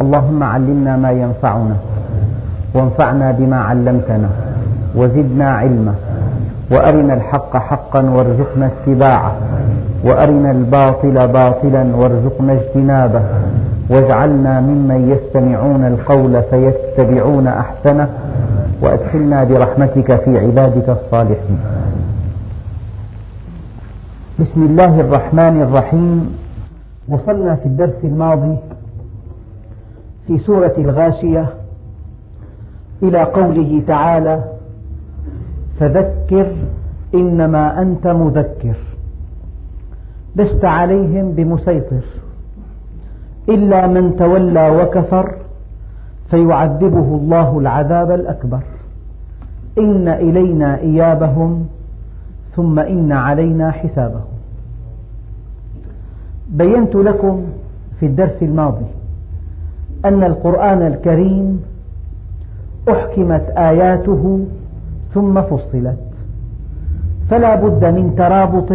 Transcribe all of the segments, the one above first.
اللهم علمنا ما ينفعنا وانفعنا بما علمتنا وزدنا علما وأرنا الحق حقا وارزقنا اتباعه وأرنا الباطل باطلا وارزقنا اجتنابه واجعلنا ممن يستمعون القول فيتبعون أحسنه وأدخلنا برحمتك في عبادك الصالحين. بسم الله الرحمن الرحيم. وصلنا في الدرس الماضي في سورة الغاشية إلى قوله تعالى فذكر إنما أنت مذكر لست عليهم بمسيطر إلا من تولى وكفر فيعذبه الله العذاب الأكبر. إن إلينا إيابهم ثم إن علينا حسابهم. بينت لكم في الدرس الماضي أن القرآن الكريم أحكمت آياته ثم فصلت. فلا بد من ترابط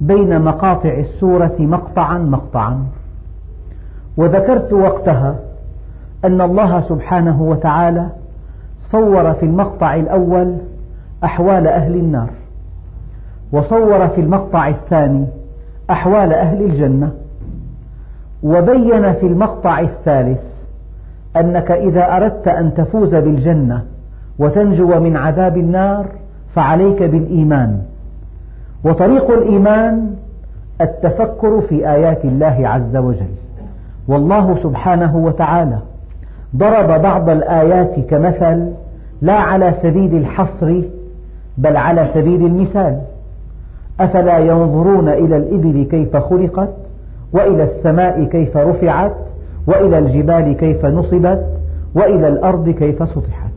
بين مقاطع السورة مقطعا مقطعا. وذكرت وقتها أن الله سبحانه وتعالى صور في المقطع الأول أحوال أهل النار وصور في المقطع الثاني أحوال أهل الجنة. وبين في المقطع الثالث أنك إذا أردت أن تفوز بالجنة وتنجو من عذاب النار فعليك بالإيمان. وطريق الإيمان التفكر في آيات الله عز وجل. والله سبحانه وتعالى ضرب بعض الآيات كمثل لا على سبيل الحصر بل على سبيل المثال. أفلا ينظرون إلى الإبل كيف خلقت؟ وإلى السماء كيف رفعت وإلى الجبال كيف نصبت وإلى الأرض كيف سطحت.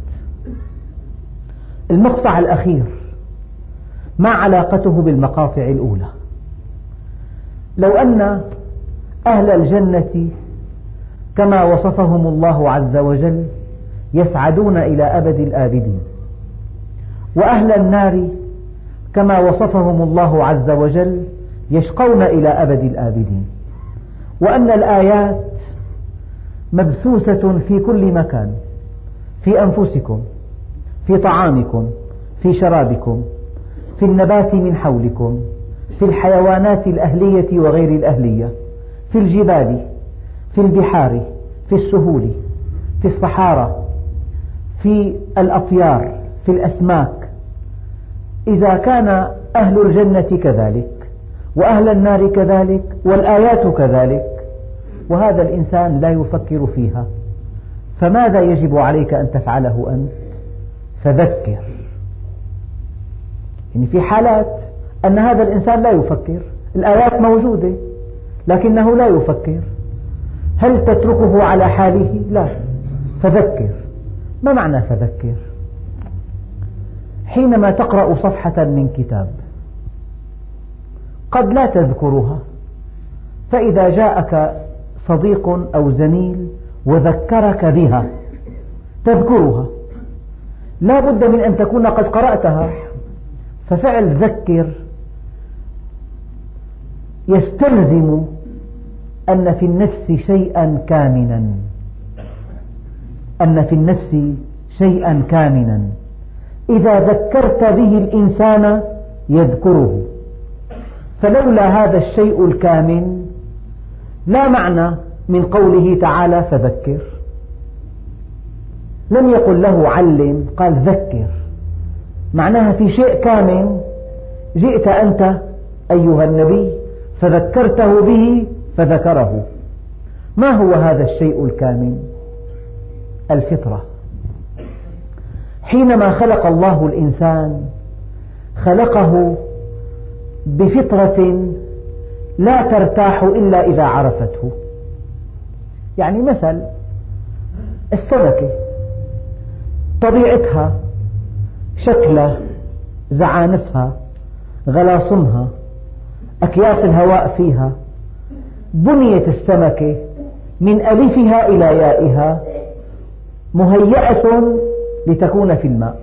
المقطع الأخير ما علاقته بالمقاطع الأولى؟ لو أن أهل الجنة كما وصفهم الله عز وجل يسعدون إلى أبد الآبدين وأهل النار كما وصفهم الله عز وجل يشقون إلى أبد الآبدين. وأن الآيات مبثوثة في كل مكان في أنفسكم في طعامكم في شرابكم في النبات من حولكم في الحيوانات الأهلية وغير الأهلية في الجبال في البحار في السهول في الصحارى في الأطيار في الأسماك. إذا كان أهل الجنة كذلك وأهل النار كذلك والآيات كذلك وهذا الإنسان لا يفكر فيها. فماذا يجب عليك أن تفعله أنت؟ فذكر. يعني في حالات أن هذا الإنسان لا يفكر الآيات موجودة لكنه لا يفكر. هل تتركه على حاله؟ لا. فذكر. ما معنى فذكر؟ حينما تقرأ صفحة من كتاب قد لا تذكرها. فإذا جاءك صديق أو زميل وذكرك بها تذكرها. لا بد من أن تكون قد قرأتها. ففعل ذكر يستلزم أن في النفس شيئا كامنا. أن في النفس شيئا كامنا. إذا ذكرت به الإنسان يذكره. فلولا هذا الشيء الكامن لا معنى من قوله تعالى فذكر. لم يقل له علم قال ذكر. معناها في شيء كامن جئت أنت أيها النبي فذكرته به فذكره. ما هو هذا الشيء الكامن؟ الفطرة. حينما خلق الله الإنسان خلقه بفطرة لا ترتاح إلا إذا عرفته. يعني مثل السمكة طبيعتها شكلها زعانفها غلاصمها أكياس الهواء فيها بنيت السمكة من ألفها إلى يائها مهيئة لتكون في الماء.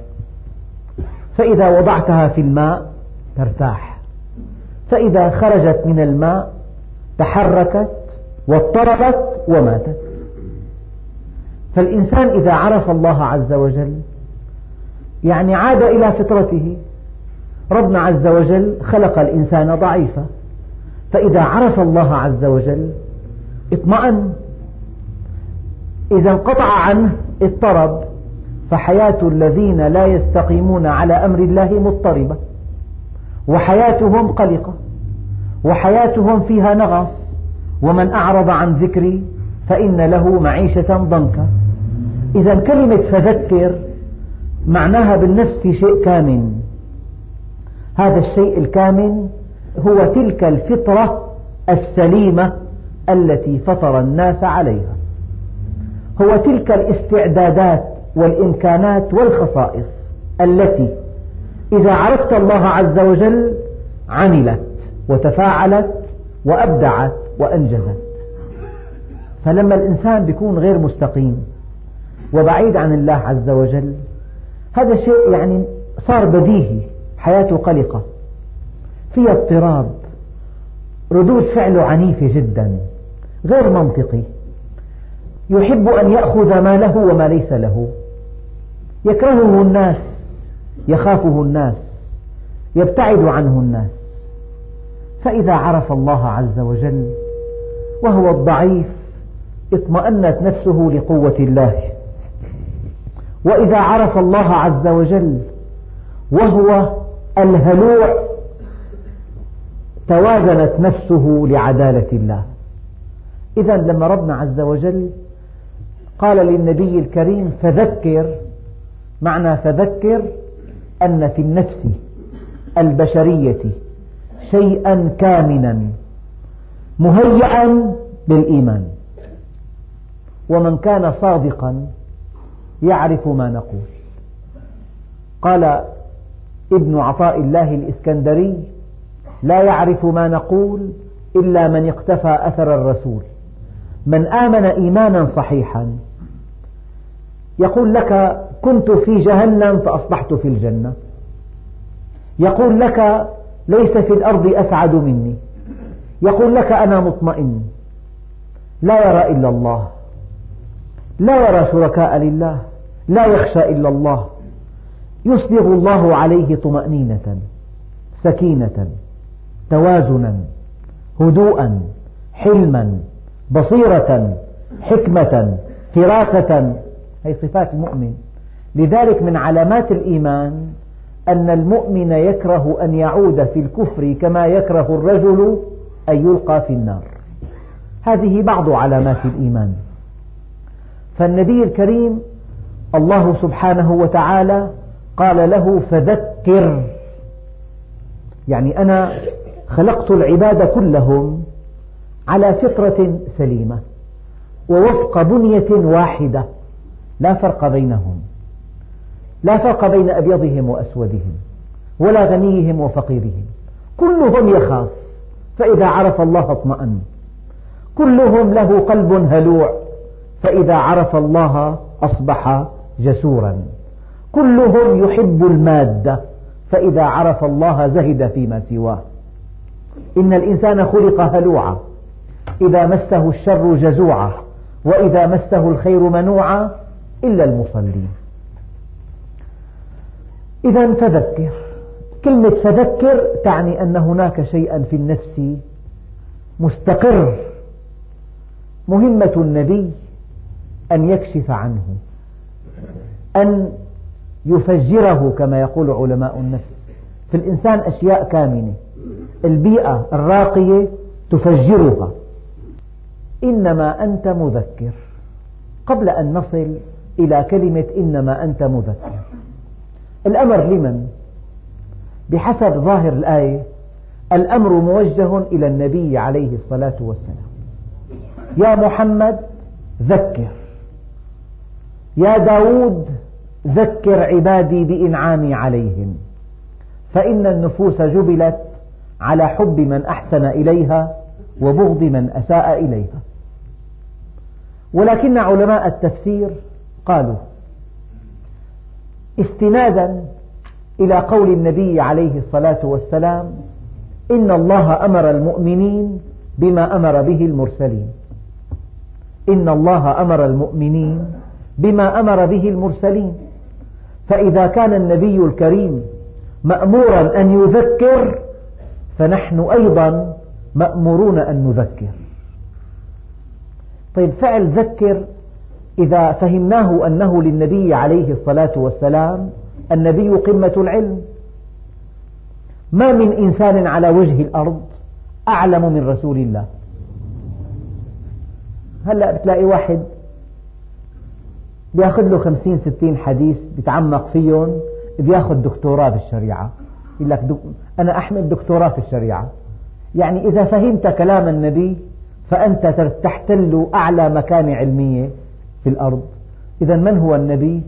فإذا وضعتها في الماء ترتاح. فإذا خرجت من الماء تحركت واضطربت وماتت. فالإنسان إذا عرف الله عز وجل يعني عاد إلى فطرته. ربنا عز وجل خلق الإنسان ضعيفا. فإذا عرف الله عز وجل اطمأن. إذا انقطع عنه اضطرب. فحياة الذين لا يستقيمون على أمر الله مضطربة. وحياتهم قلقة. وحياتهم فيها نغص. ومن أعرض عن ذكري فإن له معيشة ضنكا. إذا كلمة فذكر معناها بالنفس في شيء كامن. هذا الشيء الكامن هو تلك الفطرة السليمة التي فطر الناس عليها. هو تلك الاستعدادات والإمكانات والخصائص التي إذا عرفت الله عز وجل عملت. وتفاعلت وأبدعت وأنجزت. فلما الإنسان يكون غير مستقيم وبعيد عن الله عز وجل هذا شيء يعني صار بديهي حياته قلقة. فيها اضطراب. ردود فعله عنيفة جدا غير منطقي. يحب أن يأخذ ما له وما ليس له. يكرهه الناس يخافه الناس يبتعد عنه الناس. فإذا عرف الله عز وجل وهو الضعيف اطمأنت نفسه لقوة الله. وإذا عرف الله عز وجل وهو الهلوع توازنت نفسه لعدالة الله. إذا لما ربنا عز وجل قال للنبي الكريم فذكر معنى فذكر أن في النفس البشرية شيئا كامنا مهيئا للإيمان. ومن كان صادقا يعرف ما نقول. قال ابن عطاء الله الإسكندري لا يعرف ما نقول إلا من اقتفى أثر الرسول. من آمن إيمانا صحيحا يقول لك كنت في جهنم فأصبحت في الجنة. يقول لك ليس في الأرض أسعد مني. يقول لك أنا مطمئن. لا يرى إلا الله. لا يرى شركاء لله. لا يخشى إلا الله. يسبغ الله عليه طمأنينة سكينة توازنا هدوءا حلما بصيرة حكمة فراسة هي صفات المؤمن. لذلك من علامات الإيمان أن المؤمن يكره أن يعود في الكفر كما يكره الرجل أن يلقى في النار. هذه بعض علامات الإيمان. فالنبي الكريم الله سبحانه وتعالى قال له فذكر. يعني أنا خلقت العباد كلهم على فطرة سليمة ووفق بنية واحدة لا فرق بينهم. لا فرق بين أبيضهم وأسودهم ولا غنيهم وفقيرهم. كلهم يخاف فإذا عرف الله اطمأن. كلهم له قلب هلوع فإذا عرف الله أصبح جسورا. كلهم يحب المادة فإذا عرف الله زهد فيما سواه. إن الإنسان خلق هلوعا إذا مسه الشر جزوعا وإذا مسه الخير منوعا إلا المصلين. إذا فذكر. كلمة فذكر تعني أن هناك شيئا في النفس مستقر. مهمة النبي أن يكشف عنه أن يفجره كما يقول علماء النفس. في الإنسان أشياء كامنة. البيئة الراقية تفجرها. إنما أنت مذكر. قبل أن نصل إلى كلمة إنما أنت مذكر. الأمر لمن؟ بحسب ظاهر الآية الأمر موجه إلى النبي عليه الصلاة والسلام. يا محمد ذكر. يا داود ذكر عبادي بإنعامي عليهم. فإن النفوس جبلت على حب من أحسن إليها وبغض من أساء إليها. ولكن علماء التفسير قالوا استنادا إلى قول النبي عليه الصلاة والسلام إن الله أمر المؤمنين بما أمر به المرسلين. إن الله أمر المؤمنين بما أمر به المرسلين. فإذا كان النبي الكريم مأمورا أن يذكر فنحن أيضا مأمورون أن نذكر. طيب فعل ذكر إذا فهمناه أنه للنبي عليه الصلاة والسلام النبي قمة العلم. ما من إنسان على وجه الأرض أعلم من رسول الله. هلأ بتلاقي واحد بياخذ له خمسين ستين حديث بيتعمق فيهم بياخذ دكتوراه بالشريعة يقول لك دك... أنا أحمل دكتوراه في الشريعة. يعني إذا فهمت كلام النبي فأنت تحتل أعلى مكانة علمية في الأرض. إذا من هو النبي؟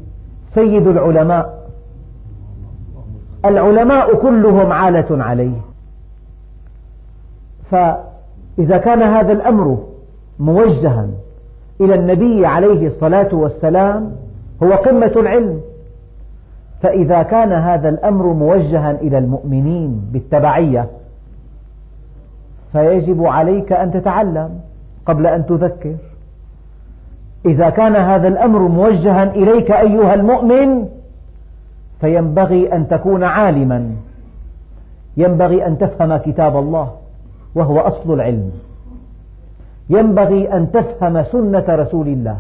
سيد العلماء. العلماء كلهم عالة عليه. فإذا كان هذا الأمر موجها إلى النبي عليه الصلاة والسلام هو قمة العلم. فإذا كان هذا الأمر موجها إلى المؤمنين بالتبعية فيجب عليك أن تتعلم قبل أن تذكر. إذا كان هذا الأمر موجها إليك أيها المؤمن فينبغي أن تكون عالما. ينبغي أن تفهم كتاب الله وهو أصل العلم. ينبغي أن تفهم سنة رسول الله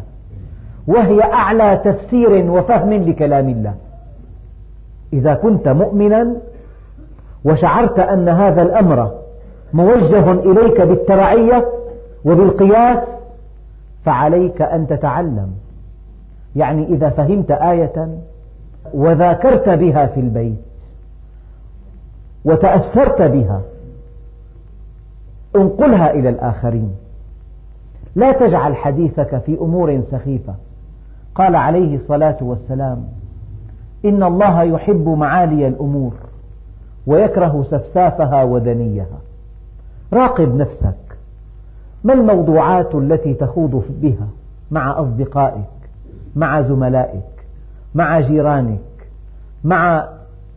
وهي أعلى تفسير وفهم لكلام الله. إذا كنت مؤمنا وشعرت أن هذا الأمر موجه إليك بالتبعية وبالقياس فعليك أن تتعلم. يعني إذا فهمت آية وذاكرت بها في البيت وتأثرت بها انقلها إلى الآخرين. لا تجعل حديثك في أمور سخيفة. قال عليه الصلاة والسلام إن الله يحب معالي الأمور ويكره سفسافها ودنيها. راقب نفسك. ما الموضوعات التي تخوض بها مع أصدقائك مع زملائك مع جيرانك مع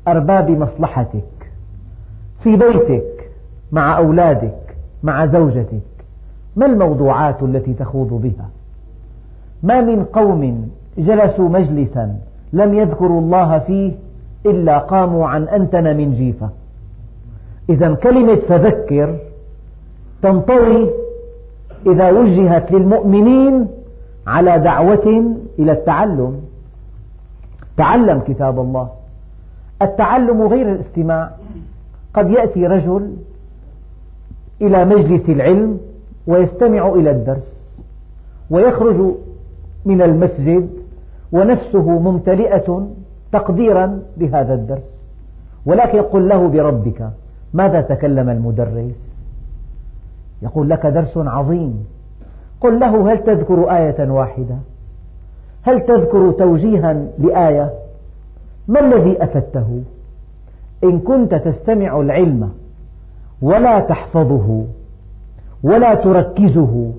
أرباب مصلحتك في بيتك مع أولادك مع زوجتك؟ ما الموضوعات التي تخوض بها؟ ما من قوم جلسوا مجلسا لم يذكروا الله فيه إلا قاموا عن أنتن من جيفة. إذا كلمة فذكر تنطوي إذا وجهت للمؤمنين على دعوة إلى التعلم. تعلم كتاب الله. التعلم غير الاستماع. قد يأتي رجل إلى مجلس العلم ويستمع إلى الدرس ويخرج من المسجد ونفسه ممتلئة تقديرا بهذا الدرس. ولكن قل له بربك ماذا تكلم المدرس؟ يقول لك درس عظيم. قل له هل تذكر آية واحدة؟ هل تذكر توجيها لآية؟ ما الذي أفدته؟ إن كنت تستمع العلم ولا تحفظه ولا تركزه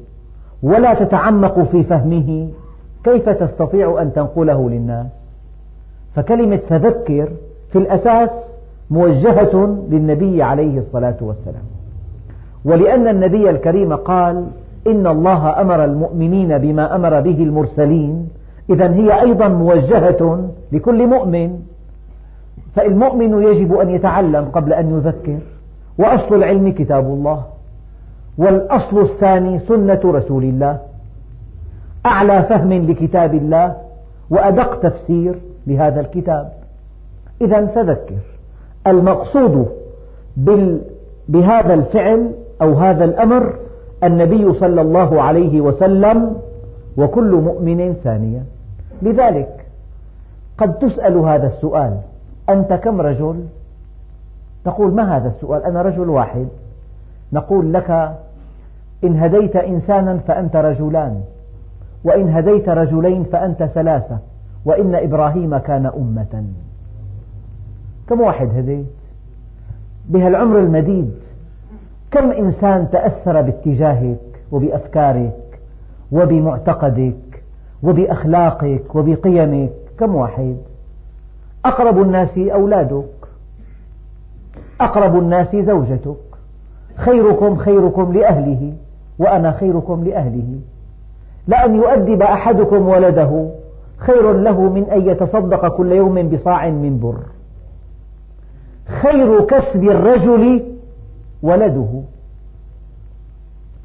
ولا تتعمق في فهمه كيف تستطيع أن تنقله للناس؟ فكلمة فذكر في الأساس موجهة للنبي عليه الصلاة والسلام. ولأن النبي الكريم قال إن الله أمر المؤمنين بما أمر به المرسلين. إذا هي أيضا موجهة لكل مؤمن. فالمؤمن يجب أن يتعلم قبل أن يذكر. وأصل العلم كتاب الله. والأصل الثاني سنة رسول الله. أعلى فهم لكتاب الله وأدق تفسير لهذا الكتاب. إذا فذكر المقصود بهذا الفعل أو هذا الأمر النبي صلى الله عليه وسلم وكل مؤمن ثانيا. لذلك قد تسأل هذا السؤال أنت كم رجل؟ تقول ما هذا السؤال؟ أنا رجل واحد. نقول لك إن هديت إنسانا فأنت رجلان وإن هديت رجلين فأنت ثلاثة وإن إبراهيم كان أمة. كم واحد هديت؟ بهالعمر المديد كم إنسان تأثر باتجاهك وبأفكارك وبمعتقدك وبأخلاقك وبقيمك؟ كم واحد؟ أقرب الناس أولادك. أقرب الناس زوجتك. خيركم خيركم لأهله وأنا خيركم لأهله. لأن يؤدب أحدكم ولده. خير له من أن يتصدق كل يوم بصاع من بر. خير كسب الرجل ولده.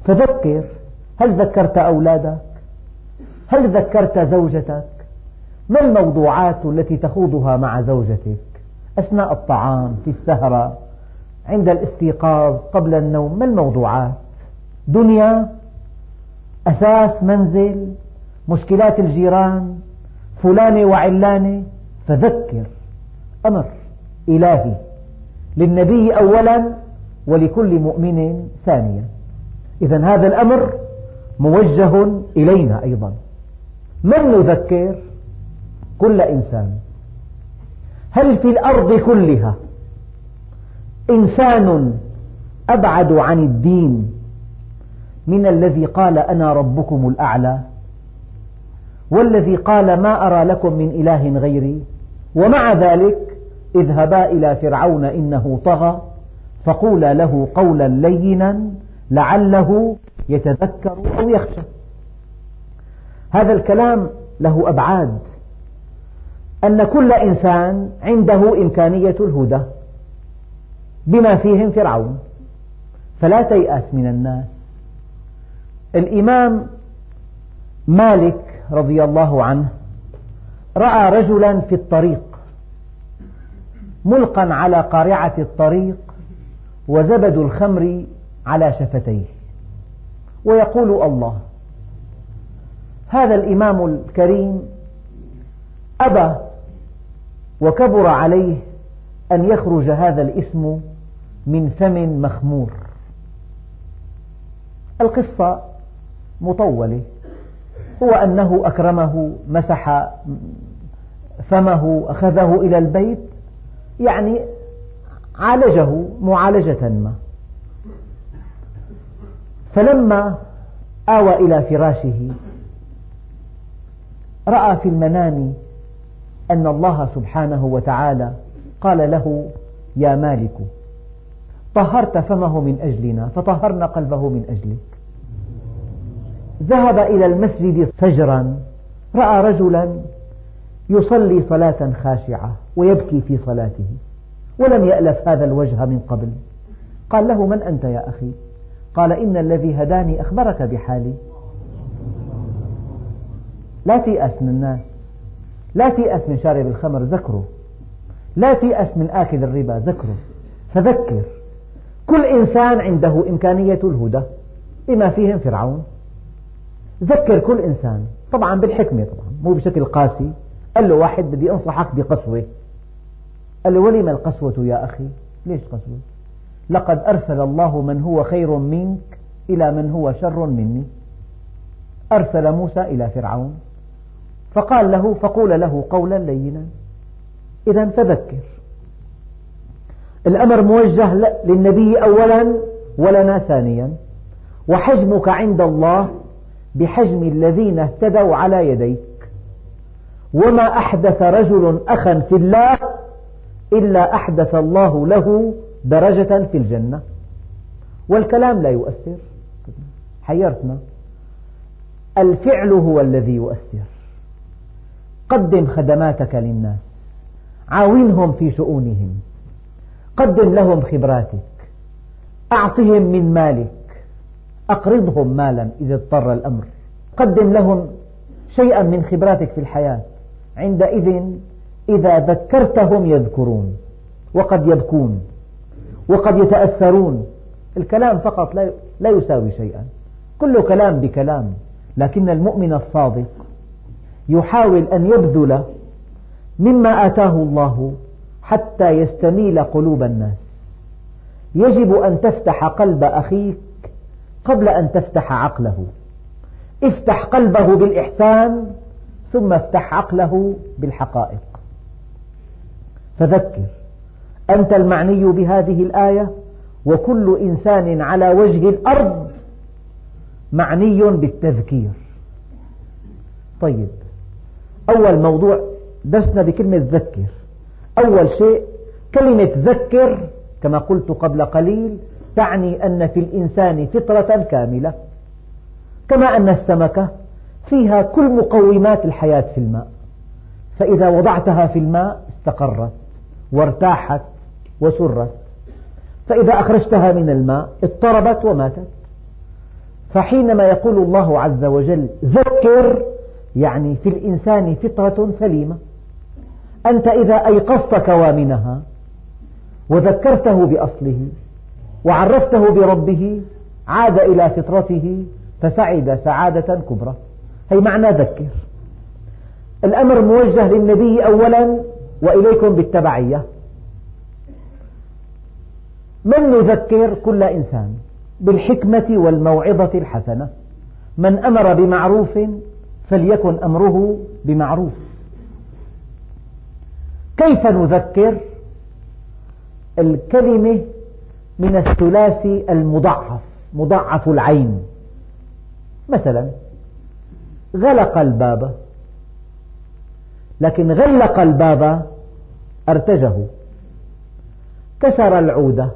فذكر هل ذكرت أولادك؟ هل ذكرت زوجتك؟ ما الموضوعات التي تخوضها مع زوجتك؟ أثناء الطعام في السهرة عند الاستيقاظ قبل النوم ما الموضوعات؟ دنيا أثاث منزل مشكلات الجيران فلانة وعلانة؟ فذكر. أمر إلهي. للنبي أولا ولكل مؤمن ثانيا إذا هذا الأمر موجه إلينا أيضا. من نذكر كل إنسان. هل في الأرض كلها إنسان أبعد عن الدين من الذي قال أنا ربكم الأعلى؟ والذي قال ما أرى لكم من إله غيري؟ ومع ذلك اذهبا إلى فرعون إنه طغى. فقولا له قولا لينا لعله يتذكر أو يخشى. هذا الكلام له أبعاد. أن كل إنسان عنده إمكانية الهدى بما فيهم فرعون فلا تيأس من الناس. الإمام مالك رضي الله عنه رأى رجلا في الطريق ملقا على قارعة الطريق وزبد الخمر على شفتيه. ويقول الله هذا الإمام الكريم أبى وكبر عليه أن يخرج هذا الاسم من فم مخمور. القصة مطولة. هو أنه أكرمه مسح فمه أخذه إلى البيت يعني عالجه معالجة ما. فلما آوى إلى فراشه رأى في المنام أن الله سبحانه وتعالى قال له يا مالك طهرت فمه من أجلنا فطهرنا قلبه من أجلك. ذهب إلى المسجد فجرا رأى رجلا يصلي صلاة خاشعة ويبكي في صلاته. ولم يألف هذا الوجه من قبل. قال له من أنت يا أخي؟ قال إن الذي هداني أخبرك بحالي. لا تيأس من الناس. لا تيأس من شارب الخمر ذكره. لا تيأس من آكل الربا ذكره. فذكر. كل إنسان عنده إمكانية الهدى بما فيهم فرعون. ذكر كل إنسان. طبعا بالحكمة طبعا مو بشكل قاسي. قال له واحد بدي أنصحك بقسوة. قال ولم القسوة يا أخي؟ ليش قسوة؟ لقد أرسل الله من هو خير منك إلى من هو شر مني. أرسل موسى إلى فرعون فقال له فقول له قولا لينا. إذا فذكر الأمر موجه للنبي أولا ولنا ثانيا. وحجمك عند الله بحجم الذين اهتدوا على يديك. وما أحدث رجل أخا في الله إلا أحدث الله له درجة في الجنة. والكلام لا يؤثر. حيرتنا. الفعل هو الذي يؤثر. قدم خدماتك للناس. عاونهم في شؤونهم. قدم لهم خبراتك. أعطهم من مالك. أقرضهم مالا إذا اضطر الأمر. قدم لهم شيئا من خبراتك في الحياة. عندئذ إذا ذكرتهم يذكرون وقد يبكون وقد يتأثرون. الكلام فقط لا يساوي شيئا. كل كلام بكلام لكن المؤمن الصادق يحاول أن يبذل مما آتاه الله حتى يستميل قلوب الناس. يجب أن تفتح قلب أخيك قبل أن تفتح عقله. افتح قلبه بالإحسان ثم افتح عقله بالحقائق. فذكر. أنت المعني بهذه الآية وكل إنسان على وجه الأرض معني بالتذكير. طيب أول موضوع درسنا بكلمة ذكر. أول شيء كلمة ذكر كما قلت قبل قليل تعني أن في الإنسان فطرة كاملة كما أن السمكة فيها كل مقومات الحياة في الماء فإذا وضعتها في الماء استقرت. وارتاحت وسرت. فإذا أخرجتها من الماء اضطربت وماتت. فحينما يقول الله عز وجل ذكر يعني في الإنسان فطرة سليمة. أنت إذا أيقظت كوامنها وذكرته بأصله وعرفته بربه عاد إلى فطرته فسعد سعادة كبرى. هي معنى ذكر. الأمر موجه للنبي أولا وإليكم بالتبعية. من نذكر كل إنسان بالحكمة والموعظة الحسنة؟ من أمر بمعروف فليكن أمره بمعروف. كيف نذكر الكلمة من الثلاثي المضعف مضعف العين؟ مثلا غلق الباب. لكن غلق الباب أرتجه. كسر العودة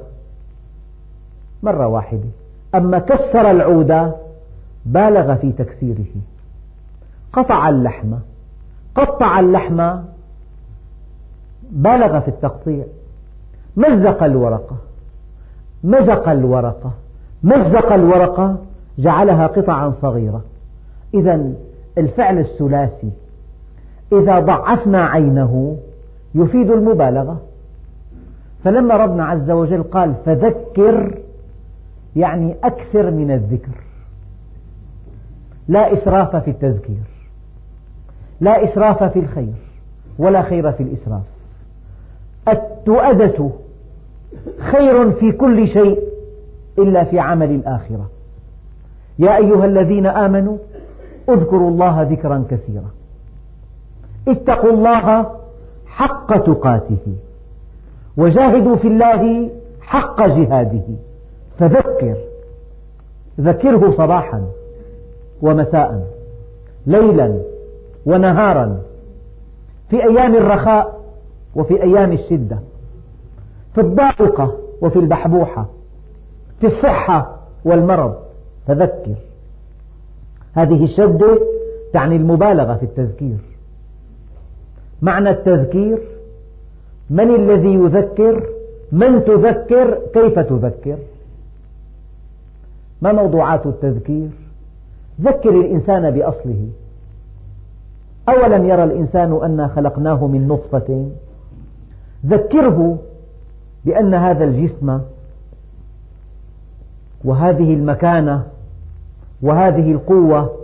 مرة واحدة. أما كسر العودة بالغ في تكسيره. قطع اللحم. قطع اللحم بالغ في التقطيع. مزق الورقة. مزق الورقة. مزق الورقة جعلها قطعا صغيرة. إذا الفعل الثلاثي. إذا ضعفنا عينه يفيد المبالغة. فلما ربنا عز وجل قال فذكر يعني أكثر من الذكر. لا إسراف في التذكير لا إسراف في الخير ولا خير في الإسراف. التؤدة خير في كل شيء إلا في عمل الآخرة. يا أيها الذين آمنوا اذكروا الله ذكرا كثيرا. اتقوا الله حق تقاته. وجاهدوا في الله حق جهاده. فذكر. ذكره صباحا ومساء ليلا ونهارا في أيام الرخاء وفي أيام الشدة في الضائقة وفي البحبوحة في الصحة والمرض. فذكر. هذه الشدة تعني المبالغة في التذكير. معنى التذكير؟ من الذي يذكر؟ من تذكر؟ كيف تذكر؟ ما موضوعات التذكير؟ ذكر الإنسان بأصله. أولم يرى الإنسان أنا خلقناه من نطفة؟ ذكره بأن هذا الجسم وهذه المكانة وهذه القوة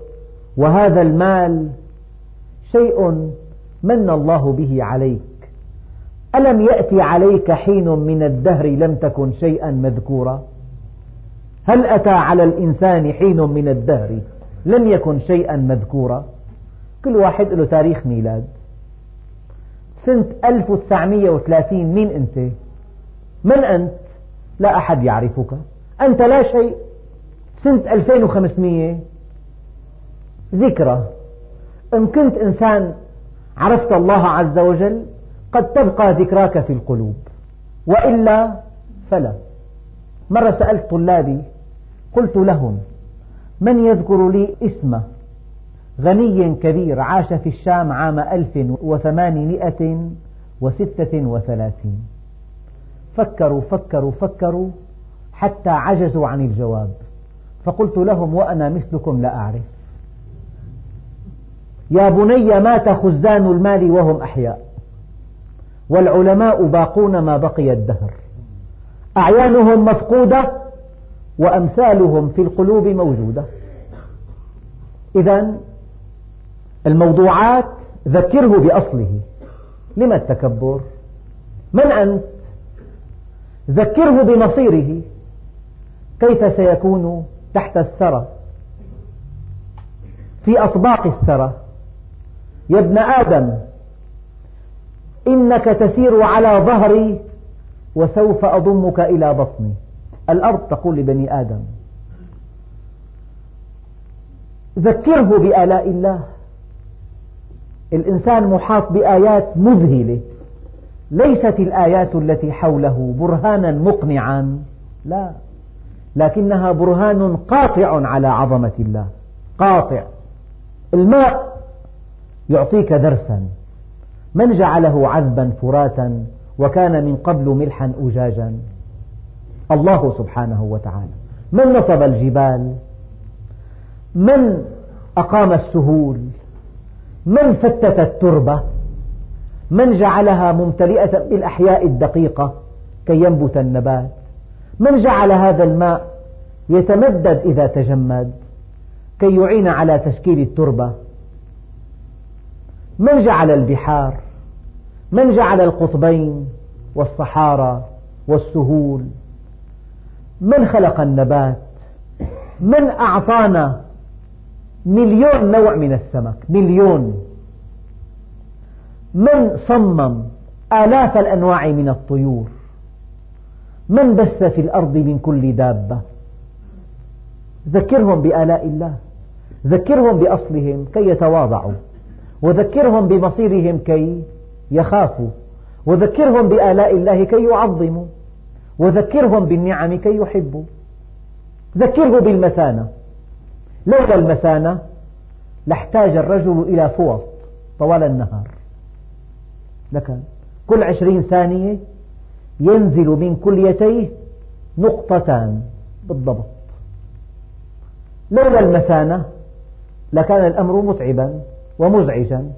وهذا المال شيء من الله به عليك؟ ألم يأتي عليك حين من الدهر لم تكن شيئا مذكورا؟ هل أتى على الإنسان حين من الدهر لم يكن شيئا مذكورا؟ كل واحد له تاريخ ميلاد. سنة 1930 مين أنت؟ من أنت؟ لا أحد يعرفك. أنت لا شيء. سنة 2500 ذكرى. إن كنت إنسان عرفت الله عز وجل قد تبقى ذكراك في القلوب وإلا فلا. مرة سألت طلابي قلت لهم من يذكر لي اسم غني كبير عاش في الشام عام ألف وثمانمائة وستة وثلاثين؟ فكروا فكروا فكروا حتى عجزوا عن الجواب. فقلت لهم وأنا مثلكم لا أعرف. يا بني مات خزان المال وهم أحياء والعلماء باقون ما بقي الدهر أعيانهم مفقودة وأمثالهم في القلوب موجودة إذا الموضوعات ذكره بأصله لما التكبر؟ من أنت؟ ذكره بمصيره كيف سيكون تحت الثرى؟ في أطباق الثرى؟ يا ابن آدم إنك تسير على ظهري وسوف أضمك إلى بطني. الأرض تقول لبني آدم ذكره بآلاء الله. الإنسان محاط بآيات مذهلة. ليست الآيات التي حوله برهانا مقنعا لا. لكنها برهان قاطع على عظمة الله. قاطع. الماء يعطيك درسا. من جعله عذبا فراتا وكان من قبل ملحا أجاجا. الله سبحانه وتعالى. من نصب الجبال؟ من أقام السهول؟ من فتت التربة؟ من جعلها ممتلئة بالأحياء الدقيقة كي ينبت النبات؟ من جعل هذا الماء يتمدد إذا تجمد كي يعين على تشكيل التربة؟ من جعل البحار من جعل القطبين والصحارى والسهول من خلق النبات من أعطانا مليون نوع من السمك مليون من صمم آلاف الأنواع من الطيور من بث في الأرض من كل دابة. ذكرهم بآلاء الله ذكرهم بأصلهم كي يتواضعوا. وذكرهم بمصيرهم كي يخافوا. وذكرهم بآلاء الله كي يعظموا. وذكرهم بالنعم كي يحبوا. ذكره بالمثانة. لولا المثانة لاحتاج الرجل إلى فوط طوال النهار. لكن كل عشرين ثانية ينزل من كليتيه نقطتان بالضبط. لولا المثانة لكان الأمر متعبا. ومزعجا.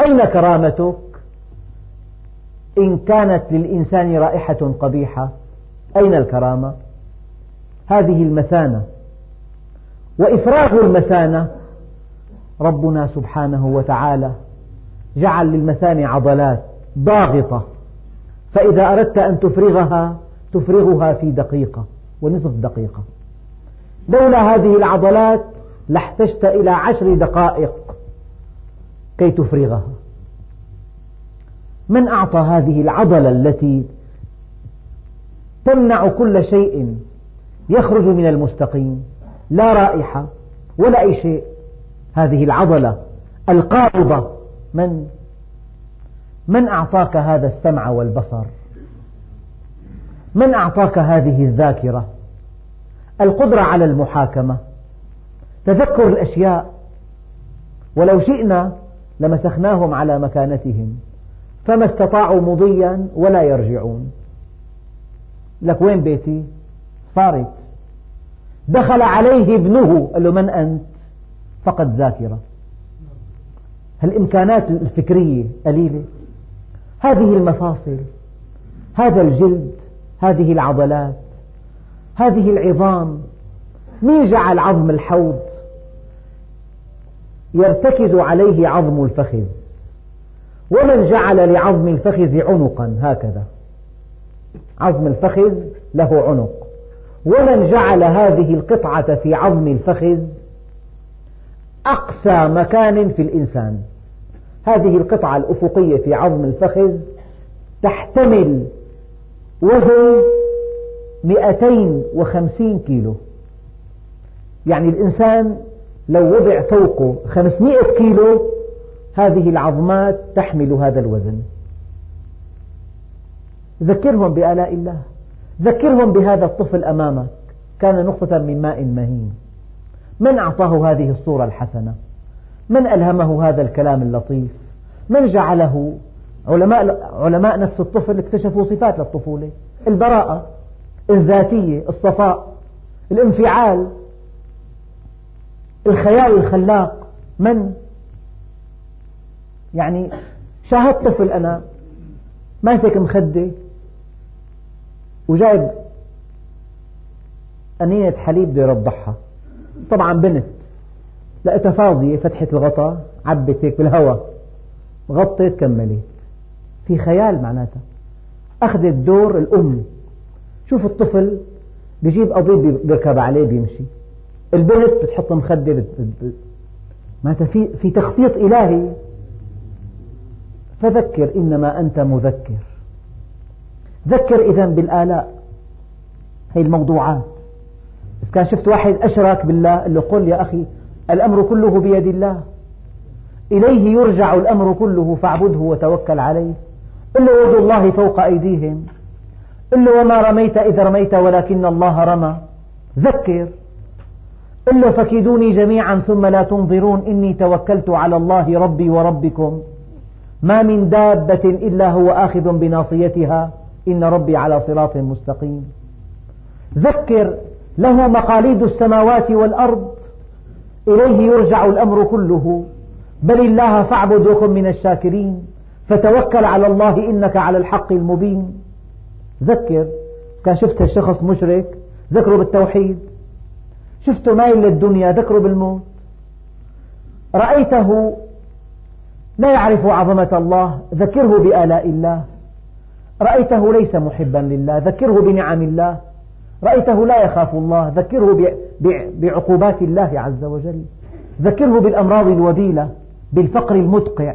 أين كرامتك؟ إن كانت للإنسان رائحة قبيحة أين الكرامة؟ هذه المثانة. وإفراغ المثانة ربنا سبحانه وتعالى جعل للمثانة عضلات ضاغطة فإذا أردت أن تفرغها تفرغها في دقيقة ونصف دقيقة. لولا هذه العضلات لاحتجت إلى عشر دقائق. كي تفرغها. من أعطى هذه العضلة التي تمنع كل شيء يخرج من المستقيم؟ لا رائحة ولا أي شيء. هذه العضلة القابضة من؟ من أعطاك هذا السمع والبصر؟ من أعطاك هذه الذاكرة؟ القدرة على المحاكمة. تذكر الأشياء. ولو شئنا لمسخناهم على مكانتهم فما استطاعوا مضيا ولا يرجعون. لك وين بيتي؟ صارت. دخل عليه ابنه قال له من أنت؟ فقد ذاكرة. الإمكانات الفكرية قليلة. هذه المفاصل هذا الجلد هذه العضلات هذه العظام. مين جعل عظم الحوض؟ يرتكز عليه عظم الفخذ. ومن جعل لعظم الفخذ عنقا هكذا. عظم الفخذ له عنق. ومن جعل هذه القطعة في عظم الفخذ أقسى مكان في الإنسان. هذه القطعة الأفقية في عظم الفخذ تحتمل وزن 250 كيلو. يعني الإنسان لو وضع فوقه 500 كيلو هذه العظمات تحمل هذا الوزن. ذكرهم بآلاء الله. ذكرهم بهذا الطفل أمامك. كان نقطة من ماء مهين. من أعطاه هذه الصورة الحسنة؟ من ألهمه هذا الكلام اللطيف؟ من جعله؟ علماء, علماء نفس الطفل اكتشفوا صفات للطفولة. البراءة الذاتية الصفاء الانفعال. الخيال الخلاق من؟ يعني شاهدت طفل أنا ماسك مخدة وجايب أنينة حليب بده يرضعها طبعا بنت لقيتها فاضية فتحت الغطاء عبت هيك بالهواء غطت كملت. في خيال معناتها. أخذت دور الأم. شوف الطفل بيجيب قضيب بيركب عليه بيمشي. البنت بتحط مخدة معناتها في في تخطيط إلهي. فذكر إنما أنت مذكر. ذكر إذا بالآلاء. هي الموضوعات. إذا كان شفت واحد أشرك بالله قل له قل يا أخي الأمر كله بيد الله. إليه يرجع الأمر كله فاعبده وتوكل عليه. قل له يد الله فوق أيديهم. قل له وما رميت إذ رميت ولكن الله رمى. ذكر. له فكيدوني جميعا ثم لا تنظرون إني توكلت على الله ربي وربكم. ما من دابة إلا هو آخذ بناصيتها. إن ربي على صراط مستقيم. ذكر له مقاليد السماوات والأرض. إليه يرجع الأمر كله. بل الله فاعبد وكن من الشاكرين. فتوكل على الله إنك على الحق المبين. ذكر كان شفت الشخص مشرك ذكره بالتوحيد. شفته مايل للدنيا ذكره بالموت. رأيته لا يعرف عظمة الله ذكره بآلاء الله. رأيته ليس محبا لله ذكره بنعم الله. رأيته لا يخاف الله ذكره بعقوبات الله عز وجل. ذكره بالأمراض الوبيلة بالفقر المدقع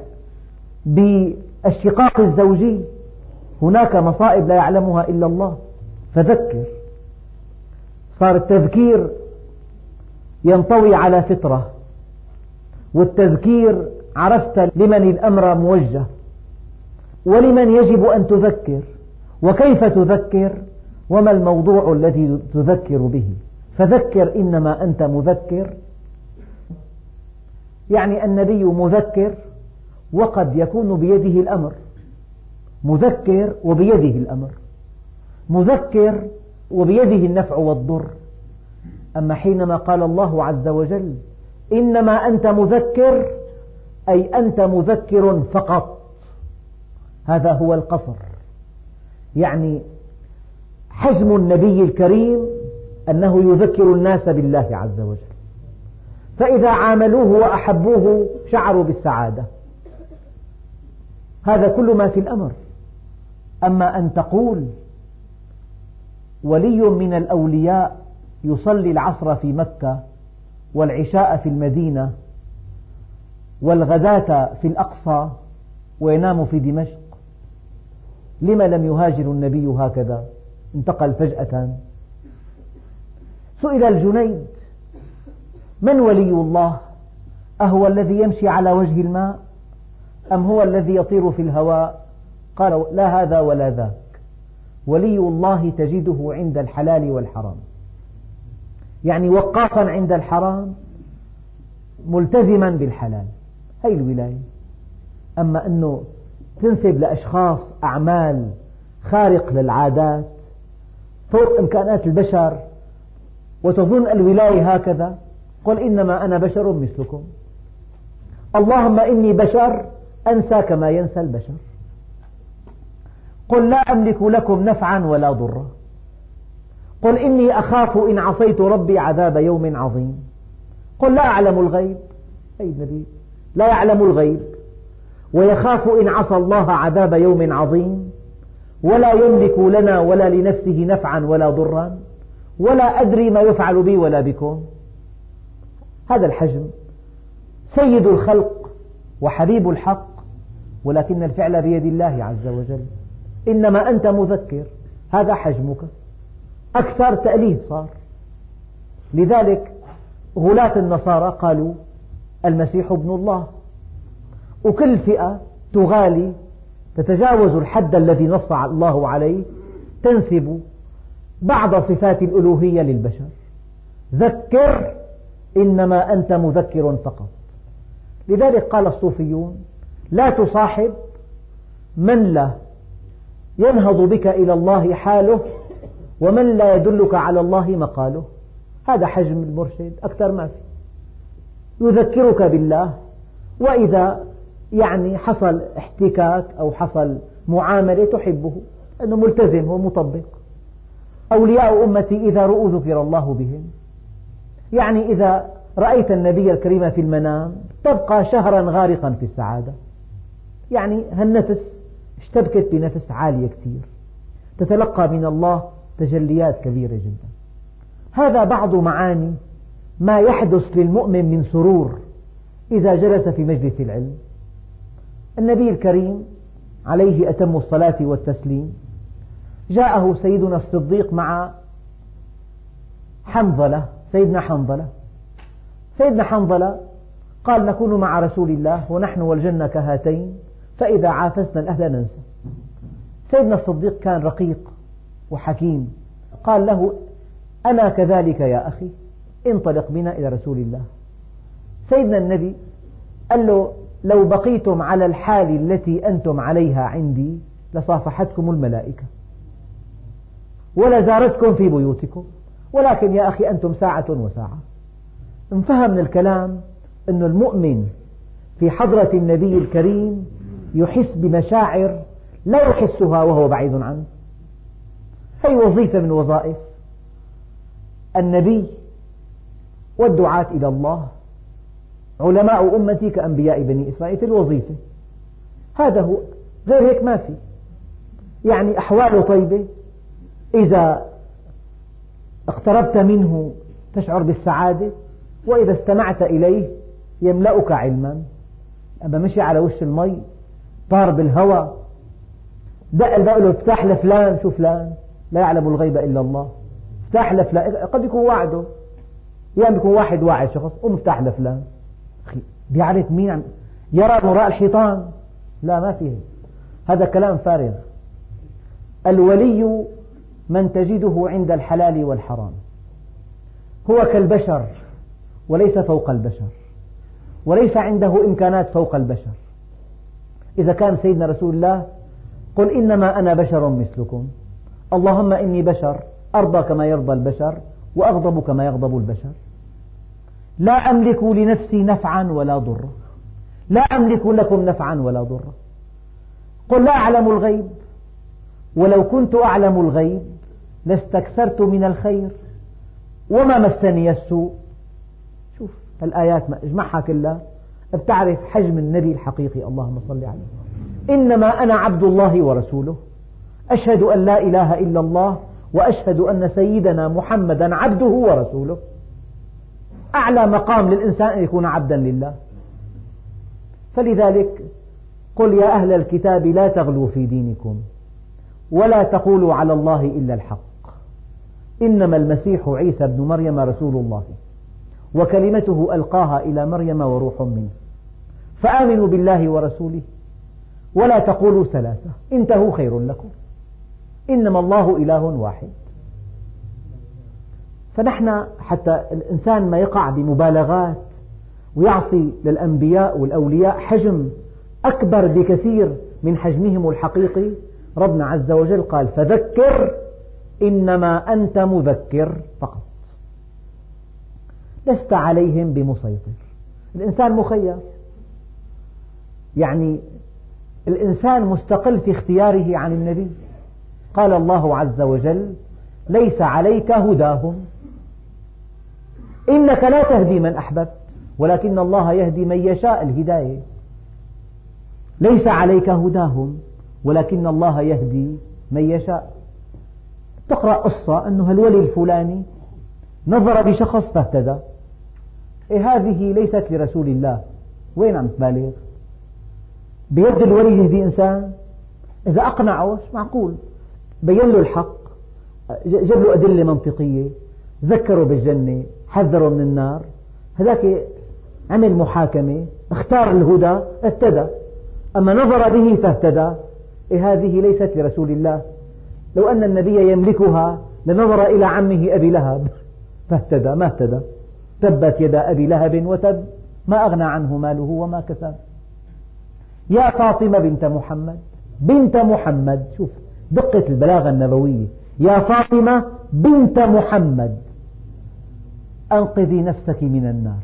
بالشقاق الزوجي. هناك مصائب لا يعلمها إلا الله. فذكر. صار التذكير ينطوي على فطرة والتذكير عرفت لمن الأمر موجه ولمن يجب أن تذكر وكيف تذكر وما الموضوع الذي تذكر به. فذكر إنما أنت مذكر. يعني النبي مذكر وقد يكون بيده الأمر. مذكر وبيده الأمر. مذكر وبيده النفع والضر. أما حينما قال الله عز وجل إنما أنت مذكر أي أنت مذكر فقط. هذا هو القصر. يعني حجم النبي الكريم أنه يذكر الناس بالله عز وجل. فإذا عاملوه وأحبوه شعروا بالسعادة. هذا كل ما في الأمر. أما أن تقول ولي من الأولياء يصلي العصر في مكة والعشاء في المدينة والغداة في الأقصى وينام في دمشق. لما لم يهاجر النبي هكذا؟ انتقل فجأة. سئل الجنيد من ولي الله؟ أهو الذي يمشي على وجه الماء؟ أم هو الذي يطير في الهواء؟ قال لا هذا ولا ذاك. ولي الله تجده عند الحلال والحرام. يعني وقافا عند الحرام ملتزما بالحلال. هي الولاية. أما أنه تنسب لأشخاص أعمال خارق للعادات فوق إمكانات البشر وتظن الولاية هكذا قل إنما أنا بشر مثلكم. اللهم إني بشر أنسى كما ينسى البشر. قل لا أملك لكم نفعا ولا ضرا. قل إني أخاف إن عصيت ربي عذاب يوم عظيم. قل لا أعلم الغيب. أي النبي لا يعلم الغيب. ويخاف إن عصى الله عذاب يوم عظيم. ولا يملك لنا ولا لنفسه نفعا ولا ضرا. ولا أدري ما يفعل بي ولا بكم. هذا الحجم. سيد الخلق وحبيب الحق. ولكن الفعل بيد الله عز وجل. إنما أنت مذكر. هذا حجمك. أكثر تأليه صار. لذلك غلاة النصارى قالوا المسيح ابن الله. وكل فئة تغالي تتجاوز الحد الذي نص الله عليه تنسب بعض صفات الألوهية للبشر. ذكر إنما أنت مذكر فقط. لذلك قال الصوفيون لا تصاحب من لا ينهض بك إلى الله حاله ومن لا يدلك على الله مقاله؟ هذا حجم المرشد أكثر ما في. يذكرك بالله وإذا يعني حصل احتكاك أو حصل معاملة تحبه أنه ملتزم ومطبق. أولياء أمتي إذا رؤوا ذكر الله بهم يعني إذا رأيت النبي الكريم في المنام تبقى شهرا غارقا في السعادة. يعني هالنفس اشتبكت بنفس عالية كثير. تتلقى من الله تجليات كبيرة جدا. هذا بعض معاني ما يحدث للمؤمن من سرور إذا جلس في مجلس العلم. النبي الكريم عليه أتم الصلاة والتسليم جاءه سيدنا الصديق مع حنظلة سيدنا حنظلة. سيدنا حنظلة قال نكون مع رسول الله ونحن والجنة كهاتين فإذا عافسنا الأهل ننسى. سيدنا الصديق كان رقيق. وحكيم. قال له أنا كذلك يا أخي انطلق بنا إلى رسول الله. سيدنا النبي قال له لو بقيتم على الحال التي أنتم عليها عندي لصافحتكم الملائكة. ولزارتكم في بيوتكم. ولكن يا أخي أنتم ساعة وساعة. انفهم من الكلام أن المؤمن في حضرة النبي الكريم يحس بمشاعر لا يحسها وهو بعيد عنه. هي وظيفة من وظائف. النبي والدعاة إلى الله. علماء أمتي كأنبياء بني إسرائيل في الوظيفة. هذا هو. غير هيك ما في. يعني أحواله طيبة. إذا اقتربت منه تشعر بالسعادة. وإذا استمعت إليه يملأك علما. أما مشي على وش المي. طار بالهواء دق الباب له افتح لفلان شو فلان. لا يعلم الغيب إلا الله. افتح لفلان قد يكون وعده يعني يكون واحد واعد شخص قم افتح لفلان أخي بيعرف مين عم يرى وراء الحيطان. لا ما فيه. هذا كلام فارغ. الولي من تجده عند الحلال والحرام. هو كالبشر وليس فوق البشر. وليس عنده إمكانات فوق البشر. إذا كان سيدنا رسول الله قل إنما أنا بشر مثلكم. اللهم إني بشر أرضى كما يرضى البشر وأغضب كما يغضب البشر. لا أملك لنفسي نفعا ولا ضرا. لا أملك لكم نفعا ولا ضرا. قل لا أعلم الغيب. ولو كنت أعلم الغيب لاستكثرت من الخير. وما مسني السوء. شوف الآيات اجمعها كلها. بتعرف حجم النبي الحقيقي اللهم صل عليه. إنما أنا عبد الله ورسوله. أشهد أن لا إله إلا الله وأشهد أن سيدنا محمدا عبده ورسوله. أعلى مقام للإنسان أن يكون عبدا لله. فلذلك قل يا أهل الكتاب لا تغلوا في دينكم ولا تقولوا على الله إلا الحق. إنما المسيح عيسى بن مريم رسول الله وكلمته ألقاها إلى مريم وروح منه. فآمنوا بالله ورسوله ولا تقولوا ثلاثة. إنتهوا خير لكم. إنما الله إله واحد. فنحن حتى الإنسان ما يقع بمبالغات ويعصي للأنبياء والأولياء حجم أكبر بكثير من حجمهم الحقيقي ربنا عز وجل قال فذكر إنما أنت مذكر فقط. لست عليهم بمسيطر. الإنسان مخير. يعني الإنسان مستقل في اختياره عن النبي. قال الله عز وجل ليس عليك هداهم. إنك لا تهدي من أحببت ولكن الله يهدي من يشاء الهداية. ليس عليك هداهم ولكن الله يهدي من يشاء. تقرأ قصة أنه الولي الفلاني نظر بشخص فاهتدى إيه هذه ليست لرسول الله. وين عم تبالغ بيد الولي يهدي إنسان؟ إذا أقنعه معقول؟ بين له الحق. جاب له أدلة منطقية ذكره بالجنة حذره من النار. هذاك عمل محاكمة اختار الهدى اهتدى. أما نظر به فاهتدى. إيه هذه ليست لرسول الله. لو أن النبي يملكها لنظر إلى عمه أبي لهب. فاهتدى ما اهتدى. تبت يدا أبي لهب وتب. ما أغنى عنه ماله وما كسب. يا فاطمة بنت محمد بنت محمد شوف. دقة البلاغة النبوية. يا فاطمة بنت محمد أنقذي نفسك من النار.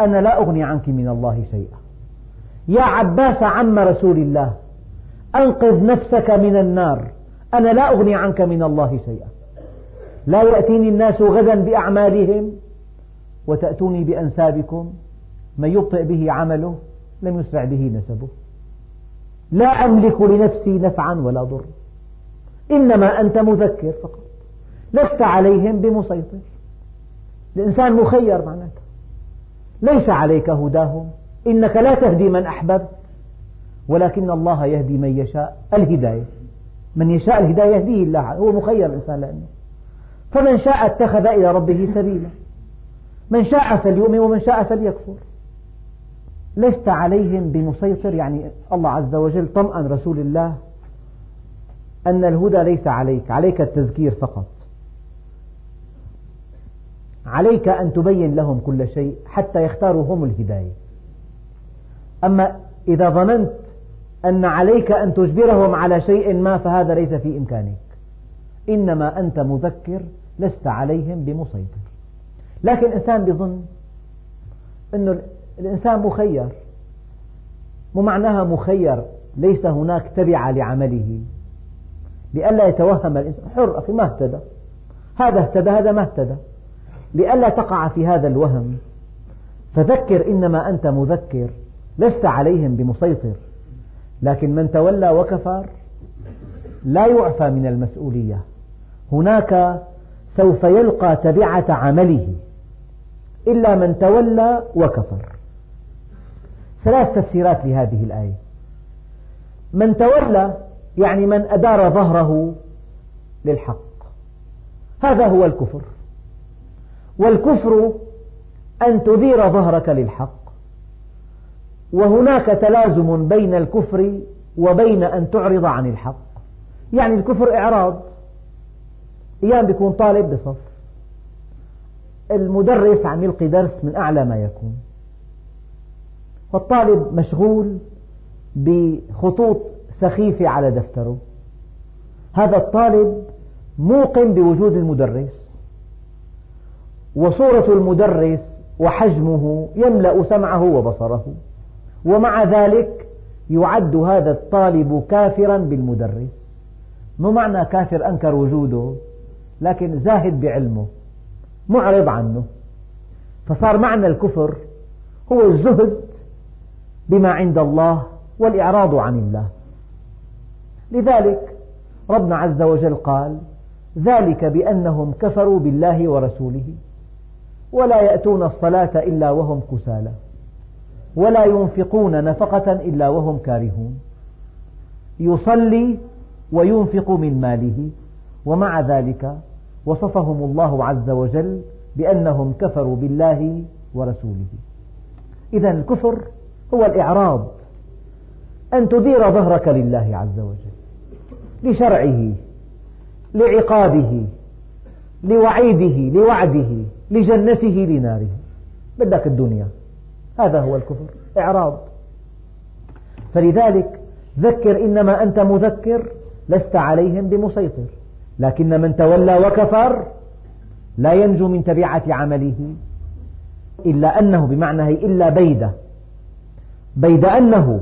أنا لا أغني عنك من الله شيئا. يا عباس عم رسول الله أنقذ نفسك من النار. أنا لا أغني عنك من الله شيئا. لا يأتيني الناس غدا بأعمالهم وتأتوني بأنسابكم. من يبطئ به عمله لم يسرع به نسبه. لا أملك لنفسي نفعا ولا ضر إنما أنت مذكر فقط. لست عليهم بمسيطر. الإنسان مخير معناته. ليس عليك هداهم. إنك لا تهدي من أحببت. ولكن الله يهدي من يشاء الهداية. من يشاء الهداية يهديه الله. هو مخير الإنسان لأنه. فمن شاء اتخذ إلى ربه سبيلا. من شاء فليؤمن ومن شاء فليكفر. لست عليهم بمسيطر يعني الله عز وجل طمأن رسول الله أن الهدى ليس عليك عليك التذكير فقط. عليك أن تبين لهم كل شيء حتى يختاروا هم الهداية. أما إذا ظننت أن عليك أن تجبرهم على شيء ما فهذا ليس في إمكانك. إنما أنت مذكر لست عليهم بمسيطر. لكن الإنسان يظن أن الإنسان مخير. مو معناها مخير ليس هناك تبع لعمله. لئلا يتوهم الإنسان. حر أخي ما اهتدى. هذا اهتدى هذا ما اهتدى. لئلا تقع في هذا الوهم. فذكر إنما أنت مذكر لست عليهم بمسيطر. لكن من تولى وكفر لا يعفى من المسؤولية. هناك سوف يلقى تبعة عمله. إلا من تولى وكفر. ثلاث تفسيرات لهذه الآية. من تولى يعني من أدار ظهره للحق. هذا هو الكفر. والكفر أن تدير ظهرك للحق. وهناك تلازم بين الكفر وبين أن تعرض عن الحق. يعني الكفر إعراض. أيام بيكون طالب بصف. المدرس عم يلقي درس من أعلى ما يكون. فالطالب مشغول بخطوط سخيفة على دفتره. هذا الطالب موقن بوجود المدرس وصورة المدرس وحجمه يملأ سمعه وبصره ومع ذلك يعد هذا الطالب كافرا بالمدرس. مو معنى كافر أنكر وجوده لكن زاهد بعلمه معرض عنه. فصار معنى الكفر هو الزهد بما عند الله والإعراض عن الله. لذلك ربنا عز وجل قال ذلك بأنهم كفروا بالله ورسوله ولا يأتون الصلاة إلا وهم كسالى ولا ينفقون نفقة إلا وهم كارهون. يصلي وينفق من ماله ومع ذلك وصفهم الله عز وجل بأنهم كفروا بالله ورسوله. إذا الكفر هو الإعراض أن تدير ظهرك لله عز وجل لشرعه لعقابه لوعيده لوعده لجنته لناره. بدك الدنيا؟ هذا هو الكفر إعراض فلذلك ذكر إنما أنت مذكر لست عليهم بمسيطر لكن من تولى وكفر لا ينجو من تبعة عمله إلا أنه بمعنى إلا بيد بيد أنه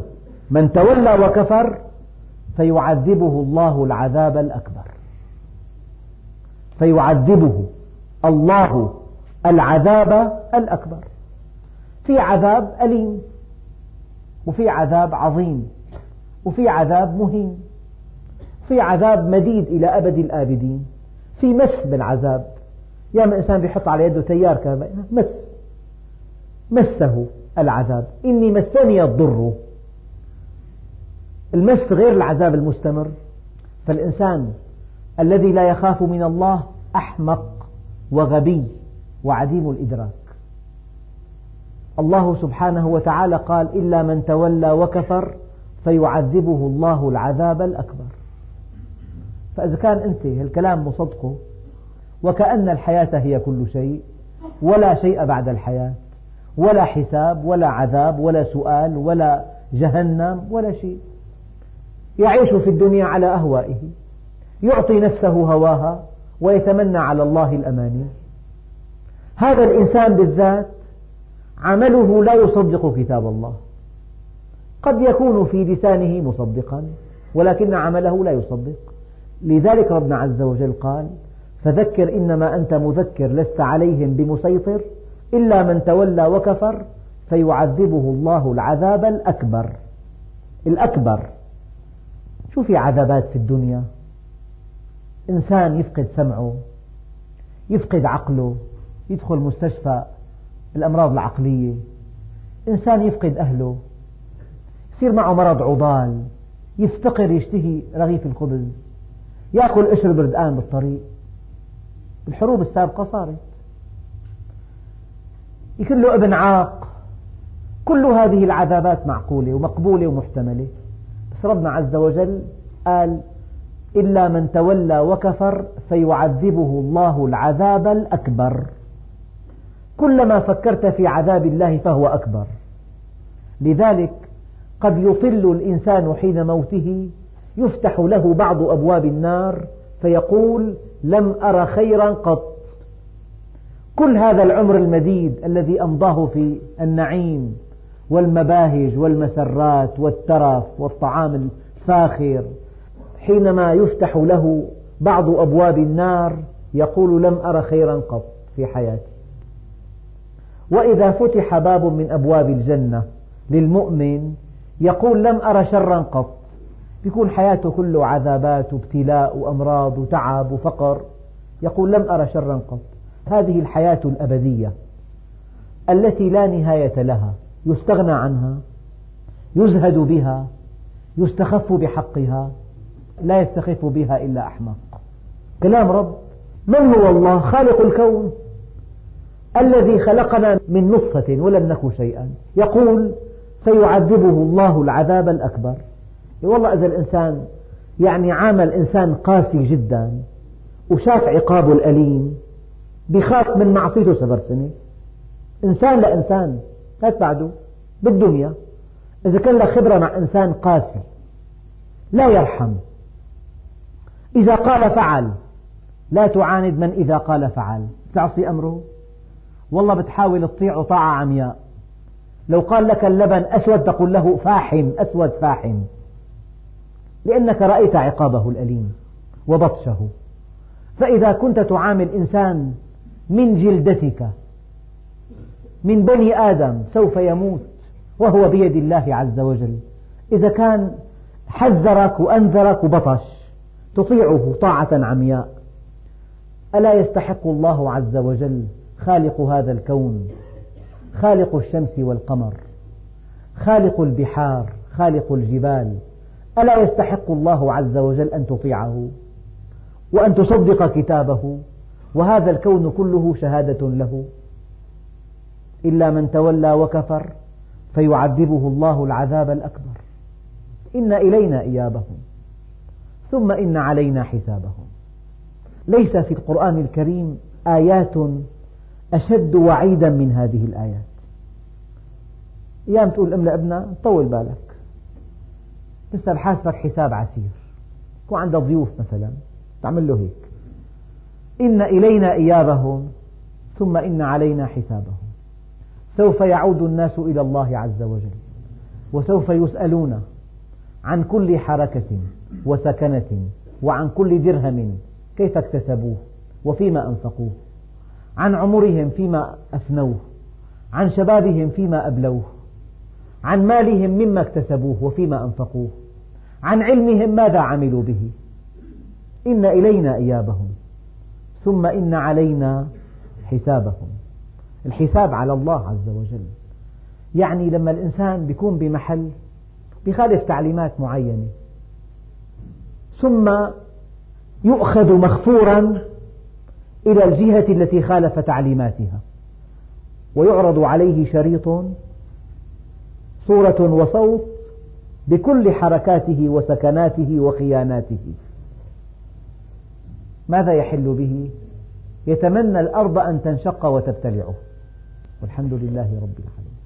من تولى وكفر فيعذبه الله العذاب الأكبر. فيعذبه الله العذاب الأكبر. في عذاب أليم وفي عذاب عظيم وفي عذاب مهين في عذاب مديد إلى أبد الآبدين. في مس بالعذاب. يا من إنسان بيحط على يده تيار كهربائي مس. مسه. العذاب. إني مسني الضر. المس غير العذاب المستمر. فالإنسان الذي لا يخاف من الله أحمق وغبي وعديم الإدراك. الله سبحانه وتعالى قال إلا من تولى وكفر فيعذبه الله العذاب الأكبر. فإذا كان أنت الكلام مصدقه وكأن الحياة هي كل شيء ولا شيء بعد الحياة. ولا حساب ولا عذاب ولا سؤال ولا جهنم ولا شيء. يعيش في الدنيا على أهوائه. يعطي نفسه هواها ويتمنى على الله الأماني هذا الإنسان بالذات عمله لا يصدق كتاب الله. قد يكون في لسانه مصدقا ولكن عمله لا يصدق. لذلك ربنا عز وجل قال فذكر إنما أنت مذكر لست عليهم بمسيطر. إلا من تولى وكفر فيعذبه الله العذاب الأكبر. الأكبر. شو في عذابات في الدنيا. إنسان يفقد سمعه يفقد عقله يدخل مستشفى الأمراض العقلية. إنسان يفقد أهله. يصير معه مرض عضال. يفتقر يشتهي رغيف الخبز. يأكل قشر بردقان بالطريق. الحروب السابقة صارت. يكون له ابن عاق كل هذه العذابات معقولة ومقبولة ومحتملة. بس ربنا عز وجل قال إلا من تولى وكفر فيعذبه الله العذاب الأكبر. كلما فكرت في عذاب الله فهو أكبر. لذلك قد يطل الإنسان حين موته يفتح له بعض أبواب النار فيقول لم أر خيرا قط. كل هذا العمر المديد الذي أمضاه في النعيم والمباهج والمسرات والترف والطعام الفاخر حينما يفتح له بعض أبواب النار يقول لم أر خيرا قط في حياتي. وإذا فتح باب من أبواب الجنة للمؤمن يقول لم أر شرا قط. يكون حياته كله عذابات وابتلاء وأمراض وتعب وفقر. يقول لم أر شرا قط. هذه الحياة الأبدية التي لا نهاية لها يستغنى عنها يزهد بها يستخف بحقها لا يستخف بها إلا أحمق. كلام رب من هو الله؟ خالق الكون. الذي خلقنا من نطفة ولم نك شيئا. يقول فيعذبه الله العذاب الأكبر. والله إذا الإنسان يعني عامل إنسان قاسي جدا وشاف عقابه الأليم بخاف من معصيته سبع سنة إنسان لإنسان. لا تبعده بالدنيا. إذا كان لك خبرة مع إنسان قاسي لا يرحم. إذا قال فعل لا تعاند من إذا قال فعل. تعصي أمره؟ والله بتحاول تطيعه طاعة عمياء. لو قال لك اللبن أسود تقول له فاحم أسود فاحم. لأنك رأيت عقابه الأليم وبطشه. فإذا كنت تعامل إنسان من جلدتك. من بني آدم سوف يموت وهو بيد الله عز وجل. إذا كان حذرك وأنذرك وبطش تطيعه طاعة عمياء. ألا يستحق الله عز وجل خالق هذا الكون؟ خالق الشمس والقمر خالق البحار خالق الجبال. ألا يستحق الله عز وجل أن تطيعه وأن تصدق كتابه؟ وهذا الكون كله شهادة له. إلا من تولى وكفر فيعذبه الله العذاب الأكبر. إن إلينا إيابهم. ثم إن علينا حسابهم. ليس في القرآن الكريم آيات أشد وعيدا من هذه الآيات. أيام تقول أم لابنها طول بالك. لسه بحاسبك حساب عسير. يكون عندك ضيوف مثلا. تعمل له هيك. إن إلينا إيابهم ثم إن علينا حسابهم. سوف يعود الناس إلى الله عز وجل وسوف يسألون عن كل حركة وسكنة وعن كل درهم كيف اكتسبوه وفيما أنفقوه عن عمرهم فيما أفنوه عن شبابهم فيما أبلوه عن مالهم مما اكتسبوه وفيما أنفقوه عن علمهم ماذا عملوا به. إن إلينا إيابهم. ثم إن علينا حسابهم. الحساب على الله عز وجل. يعني لما الإنسان بيكون بمحل بخالف تعليمات معينة ثم يؤخذ مغفورا إلى الجهة التي خالف تعليماتها ويعرض عليه شريط صورة وصوت بكل حركاته وسكناته وخياناته. ماذا يحل به؟ يتمنى الأرض أن تنشق وتبتلعه والحمد لله رب العالمين